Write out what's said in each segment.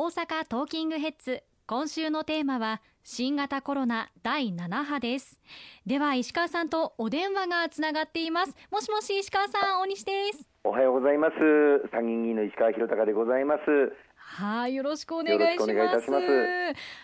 大阪トーキングヘッズ。今週のテーマは新型コロナ第7波です。では石川さんとお電話がつながっています。もしもし石川さん大西です。おはようございます。参議院議員の石川博隆でございます。はい、よろしくお願いします。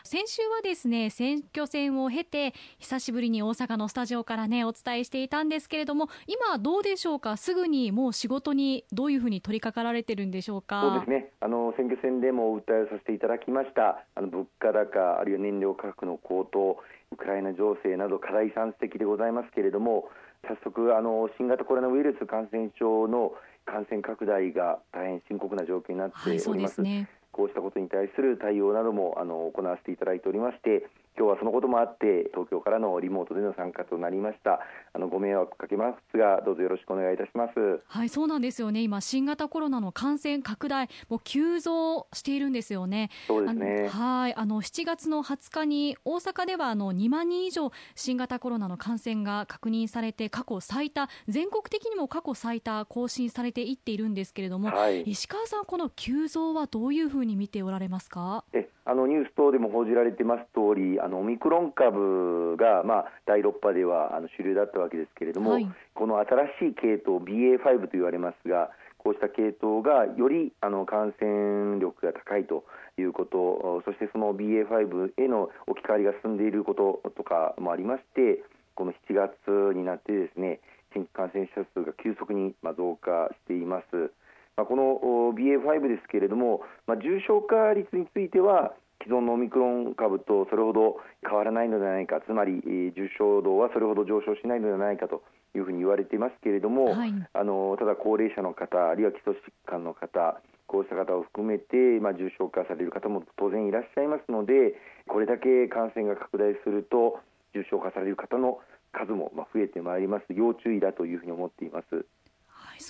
先週はですね、選挙戦を経て、久しぶりに大阪のスタジオからね、お伝えしていたんですけれども、今どうでしょうか？すぐにもう仕事にどういうふうに取り掛かられてるんでしょうか？そうですね。あの選挙戦でも訴えさせていただきました。あの物価高、あるいは燃料価格の高騰、ウクライナ情勢など課題山積でございますけれども、早速あの新型コロナウイルス感染症の感染拡大が大変深刻な状況になっております。はい、すね、こうしたことに対する対応などもあの行わせていただいておりまして、今日はそのこともあって東京からのリモートでの参加となりました。あのご迷惑かけますがどうぞよろしくお願いいたします。はいそうなんですよね。今新型コロナの感染拡大もう急増しているんですよね。そうですね。はいあの7月の20日に大阪ではあの2万人以上新型コロナの感染が確認されて過去最多全国的にも過去最多更新されていっているんですけれども、はい、石川さんこの急増はどういうふうに見ておられますか？えあのニュース等でも報じられてます通り、あのオミクロン株が、まあ、第6波ではあの主流だったわけですけれども、はい、この新しい系統、BA.5 と言われますが、こうした系統がよりあの感染力が高いということ、そしてその BA.5 への置き換わりが進んでいることとかもありまして、この7月になってですね、新規感染者数が急速に増加しています。まあ、この BA.5 ですけれども、まあ、重症化率については既存のオミクロン株とそれほど変わらないのではないかつまり重症度はそれほど上昇しないのではないかというふうに言われていますけれども、はい、あのただ高齢者の方あるいは基礎疾患の方こうした方を含めて、まあ、重症化される方も当然いらっしゃいますのでこれだけ感染が拡大すると重症化される方の数も増えてまいります要注意だというふうに思っています。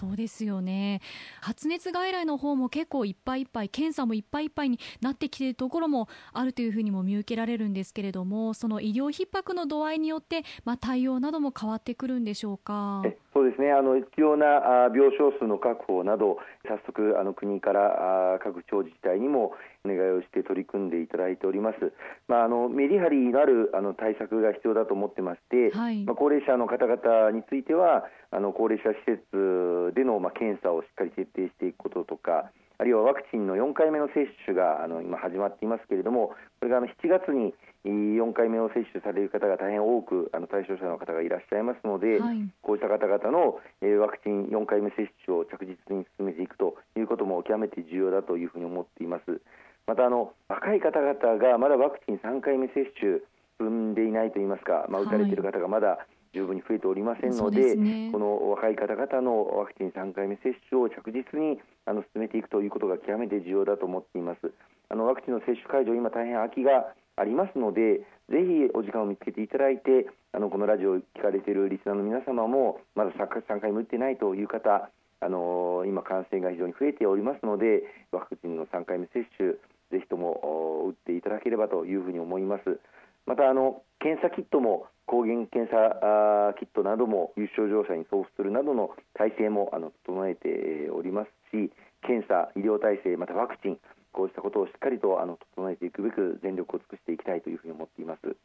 そうですよね発熱外来の方も結構いっぱいいっぱい検査もいっぱいいっぱいになってきているところもあるというふうにも見受けられるんですけれどもその医療逼迫の度合いによって、まあ、対応なども変わってくるんでしょうか？そうですね。あの必要な病床数の確保など早速あの国から各地方自治体にもお願いをして取り組んでいただいております、まあ、あのメリハリのあるあの対策が必要だと思ってまして、はい、まあ、高齢者の方々についてはあの高齢者施設でのまあ検査をしっかり徹底していくこととかあるいはワクチンの4回目の接種があの今始まっていますけれどもこれがあの7月に4回目を接種される方が大変多くあの対象者の方がいらっしゃいますので、はい、こうした方々の、えワクチン4回目接種を着実に進めていくということも極めて重要だというふうに思っています。またあの若い方々がまだワクチン3回目接種踏んでいないといいますか、まあ、打たれている方がまだ十分に増えておりませんので、ね、この若い方々のワクチン3回目接種を着実にあの進めていくということが極めて重要だと思っています。あのワクチンの接種会場、今大変空きがありますので、ぜひお時間を見つけていただいて、あのこのラジオを聞かれているリスナーの皆様も、まだ3回も打ってないという方、あの今、感染が非常に増えておりますので、ワクチンの3回目接種、ぜひとも打っていただければというふうに思います。またあの検査キットも抗原検査キットなども有症状者に送付するなどの体制もあの整えておりますし検査、医療体制またワクチンこうしたことをしっかりとあの整えていくべく全力を尽くしていきたいというふうに思っています。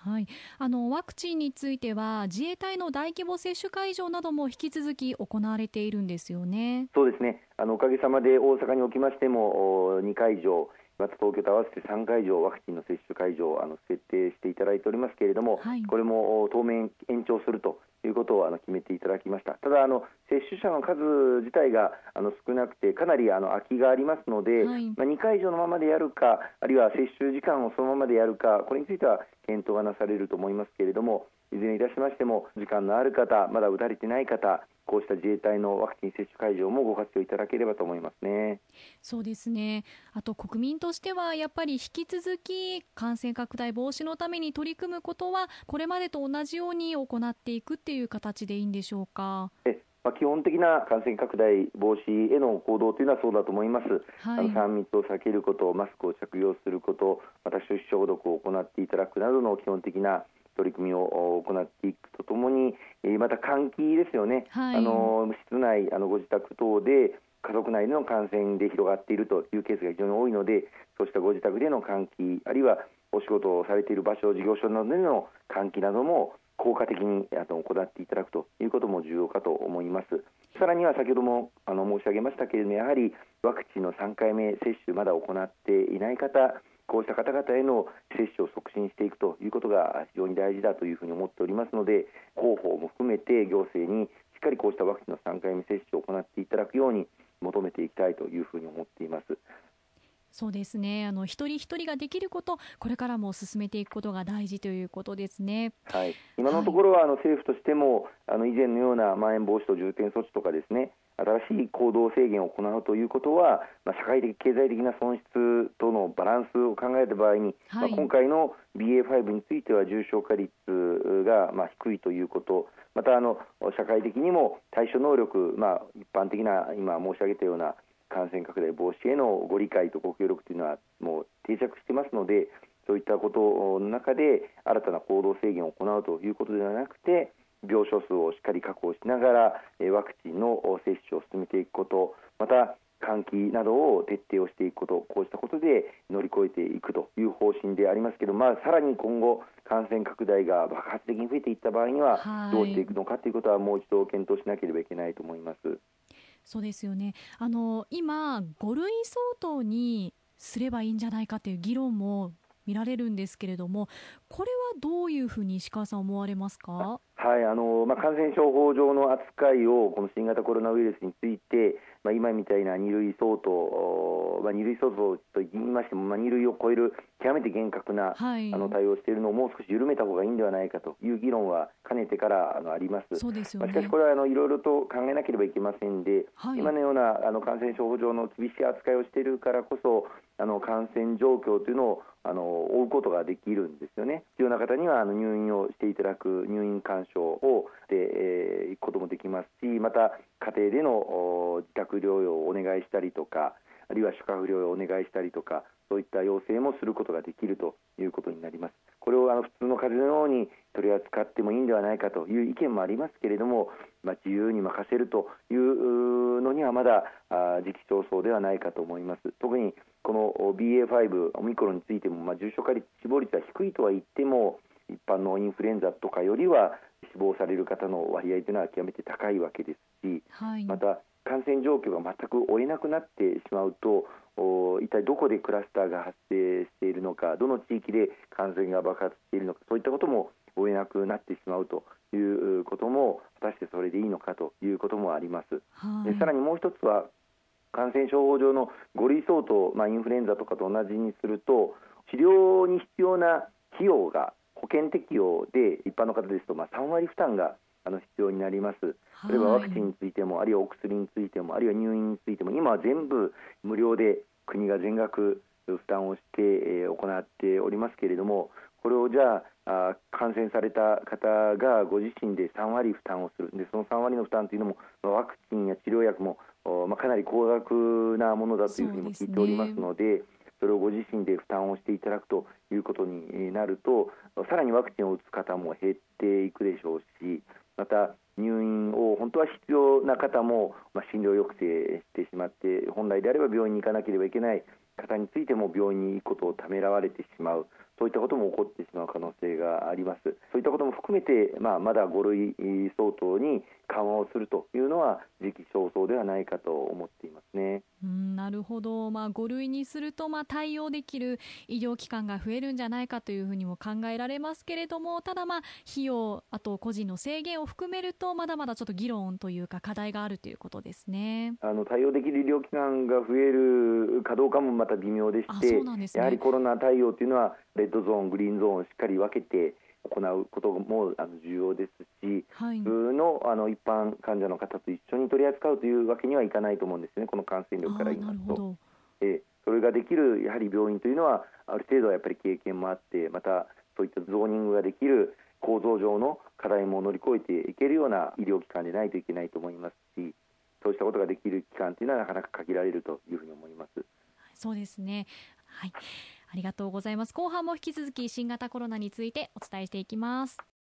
はい、あのワクチンについては自衛隊の大規模接種会場なども引き続き行われているんですよね。そうですね。あのおかげさまで大阪におきましても2会場また東京と合わせて3会場ワクチンの接種会場あの設定していただいておりますけれども、はい、これも当面延長するということをあの決めていただきました。ただあの接種者の数自体があの少なくてかなりあの空きがありますので、はい、まあ、2会場のままでやるかあるいは接種時間をそのままでやるかこれについては検討がなされると思いますけれどもいずれにいたしましても時間のある方まだ打たれてない方こうした自衛隊のワクチン接種会場もご活用いただければと思いますね。そうですね。あと国民としてはやっぱり引き続き感染拡大防止のために取り組むことはこれまでと同じように行っていくっていう形でいいんでしょうか？えまあ、基本的な感染拡大防止への行動というのはそうだと思います、はい、あの3密を避けること、マスクを着用すること、また手指消毒を行っていただくなどの基本的な取り組みを行っていくとともに、また換気ですよね、はい、あの室内あのご自宅等で家族内での感染で広がっているというケースが非常に多いのでそうしたご自宅での換気あるいはお仕事をされている場所事業所などでの換気なども効果的に行っていただくということも重要かと思います。さらには先ほどもあの申し上げましたけれどもやはりワクチンの3回目接種まだ行っていない方こうした方々への接種を促進していくということが非常に大事だというふうに思っておりますので広報も含めて行政にしっかりこうしたワクチンの3回目接種を行っていただくように求めていきたいというふうに思っています。そうですね。あの一人一人ができることこれからも進めていくことが大事ということですね、はい、今のところは、あの政府としてもあの以前のようなまん延防止等重点措置とかですね新しい行動制限を行うということは、まあ、社会的、経済的な損失とのバランスを考えた場合に、はい、まあ、今回の BA.5 については重症化率がまあ低いということ、またあの社会的にも対処能力、まあ、一般的な今申し上げたような感染拡大防止へのご理解とご協力というのはもう定着していますのでそういったことの中で新たな行動制限を行うということではなくて病床数をしっかり確保しながらワクチンの接種を進めていくことまた換気などを徹底をしていくことこうしたことで乗り越えていくという方針でありますけど、まあ、さらに今後感染拡大が爆発的に増えていった場合にはどうしていくのかということはもう一度検討しなければいけないと思います。そうですよねあの今、5類相当にすればいいんじゃないかという議論も見られるんですけれども、これはどういうふうに石川さん、思われますか？はいあのまあ、感染症法上の扱いをこの新型コロナウイルスについて、まあ、今みたいな2類相当、まあ、2類相当と言いましても、まあ、2類を超える極めて厳格な、はい、あの対応をしているのをもう少し緩めた方がいいんではないかという議論はかねてからあのあります。そうですよね、まあ、しかしこれはあのいろいろと考えなければいけませんで、はい、今のようなあの感染症法上の厳しい扱いをしているからこそあの感染状況というのをあの追うことができるんですよね。必要な方にはあの入院をしていただく入院勧奨をしていくこともできますしまた家庭での自宅療養をお願いしたりとかあるいは宿泊療養をお願いしたりとかそういった要請もすることができるということになります。これをあの普通の風邪のように取り扱ってもいいんではないかという意見もありますけれども、まあ、自由に任せるというのにはまだ時期尚早ではないかと思います。特にこの BA.5 オミクロンについても、まあ、重症化率死亡率は低いとは言っても一般のインフルエンザとかよりは死亡される方の割合というのは極めて高いわけですし、はい、また感染状況が全く追えなくなってしまうと一体どこでクラスターが発生しているのかどの地域で感染が爆発しているのかそういったことも追えなくなってしまうということも果たしてそれでいいのかということもあります。はい、でさらにもう一つは感染症法上の5類相当、まあ、インフルエンザとかと同じにすると治療に必要な費用が保険適用で一般の方ですとまあ3割負担があの必要になります。例えばワクチンについても、あるいはお薬についても、あるいは入院についても、今は全部無料で国が全額負担をして、えー、行っておりますけれども、これをじゃあ感染された方がご自身で3割負担をするでその3割の負担というのも、まあ、ワクチンや治療薬も、まあ、かなり高額なものだというふうにも聞いておりますので。それをご自身で負担をしていただくということになるとさらにワクチンを打つ方も減っていくでしょうしまた入院を本当は必要な方も、まあ、診療抑制してしまって本来であれば病院に行かなければいけない方についても病院に行くことをためらわれてしまうそういったことも起こってしまう可能性があります。そういったことも含めて、まあ、まだ5類相当に緩和をするというのは時期尚早ではないかと思っていますね。うんなるほど、まあ、5類にすると、まあ、対応できる医療機関が増えるんじゃないかというふうにも考えられますけれどもただ、まあ、費用あと個人の制限を含めるとまだまだちょっと議論というか課題があるということですね。あの対応できる医療機関が増えるかどうかもまた微妙でして、ね、やはりコロナ対応というのはレッドゾーン、グリーンゾーンをしっかり分けて行うこともあの重要ですし、はい、普通のあの一般患者の方と一緒に取り扱うというわけにはいかないと思うんですね、この感染力から言いますと。えそれができるやはり病院というのはある程度やっぱり経験もあってまたそういったゾーニングができる構造上の課題も乗り越えていけるような医療機関でないといけないと思いますしそうしたことができる機関というのはなかなか限られるというふうに思います。そうですねはいありがとうございます。後半も引き続き新型コロナについてお伝えしていきます。